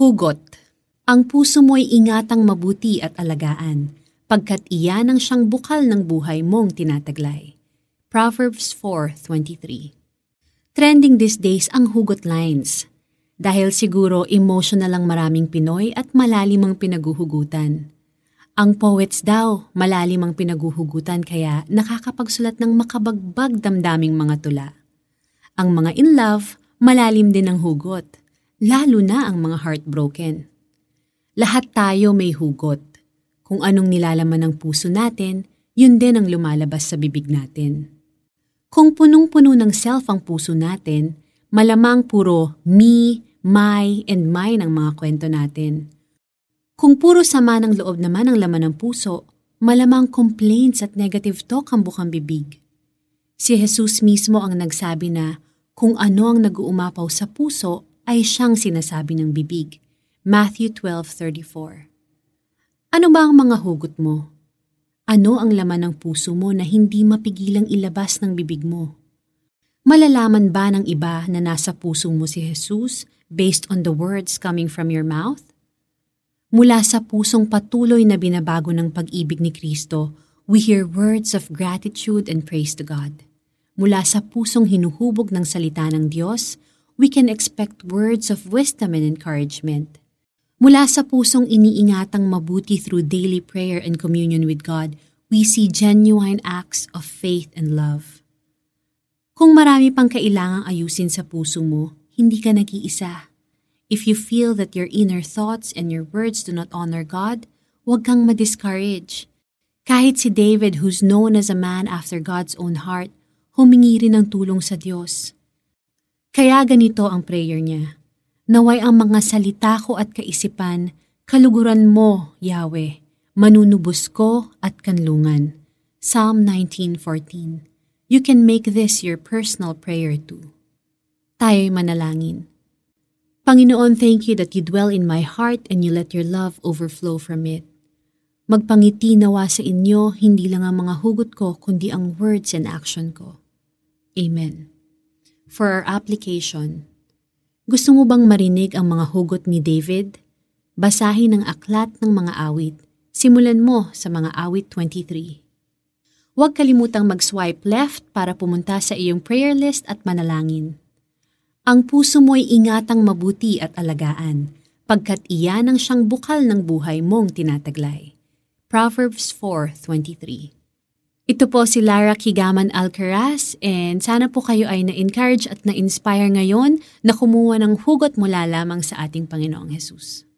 Hugot Ang puso mo'y ingatang mabuti at alagaan, pagkat iyan ang siyang bukal ng buhay mong tinataglay. Proverbs 4.23 Trending these days ang hugot lines. Dahil siguro emotional ang maraming Pinoy at malalim ang pinaguhugutan. Ang poets daw, malalim ang pinaguhugutan kaya nakakapagsulat ng makabagbag damdaming mga tula. Ang mga in love, malalim din ang hugot, lalo na ang mga heartbroken. Lahat tayo may hugot. Kung anong nilalaman ng puso natin, yun din ang lumalabas sa bibig natin. Kung punong-puno ng self ang puso natin, malamang puro me, my, and mine ang mga kwento natin. Kung puro sama ng loob naman ang laman ng puso, malamang complaints at negative talk ang bukang bibig. Si Jesus mismo ang nagsabi na kung ano ang nag-uumapaw sa puso ay siyang sinasabi ng bibig. Matthew 12.34 Ano ba ang mga hugot mo? Ano ang laman ng puso mo na hindi mapigilang ilabas ng bibig mo? Malalaman ba ng iba na nasa puso mo si Jesus based on the words coming from your mouth? Mula sa pusong patuloy na binabago ng pag-ibig ni Kristo, we hear words of gratitude and praise to God. Mula sa pusong hinuhubog ng salita ng Diyos, we can expect words of wisdom and encouragement. Mula sa pusong iniingatang mabuti through daily prayer and communion with God, we see genuine acts of faith and love. Kung marami pang kailangang ayusin sa puso mo, hindi ka nag-iisa. If you feel that your inner thoughts and your words do not honor God, huwag kang ma-discourage. Kahit si David who's known as a man after God's own heart, humingi rin ng tulong sa Diyos. Kaya ganito ang prayer niya. Naway ang mga salita ko at kaisipan, kaluguran mo, Yahweh, manunubos ko at kanlungan. Psalm 19.14 You can make this your personal prayer too. Tayo'y manalangin. Panginoon, thank you that you dwell in my heart and you let your love overflow from it. Magpangiti nawa sa inyo hindi lang ang mga hugot ko kundi ang words and action ko. Amen. For our application, gusto mo bang marinig ang mga hugot ni David? Basahin ang aklat ng mga awit. Simulan mo sa mga awit 23. Huwag kalimutang mag-swipe left para pumunta sa iyong prayer list at manalangin. Ang puso mo'y ingatang mabuti at alagaan, pagkat iyan ang siyang bukal ng buhay mong tinataglay. Proverbs 4.23 Ito po si Lara Kigaman Alcaraz and sana po kayo ay na-encourage at na-inspire ngayon na kumuha ng hugot mula lamang sa ating Panginoong Hesus.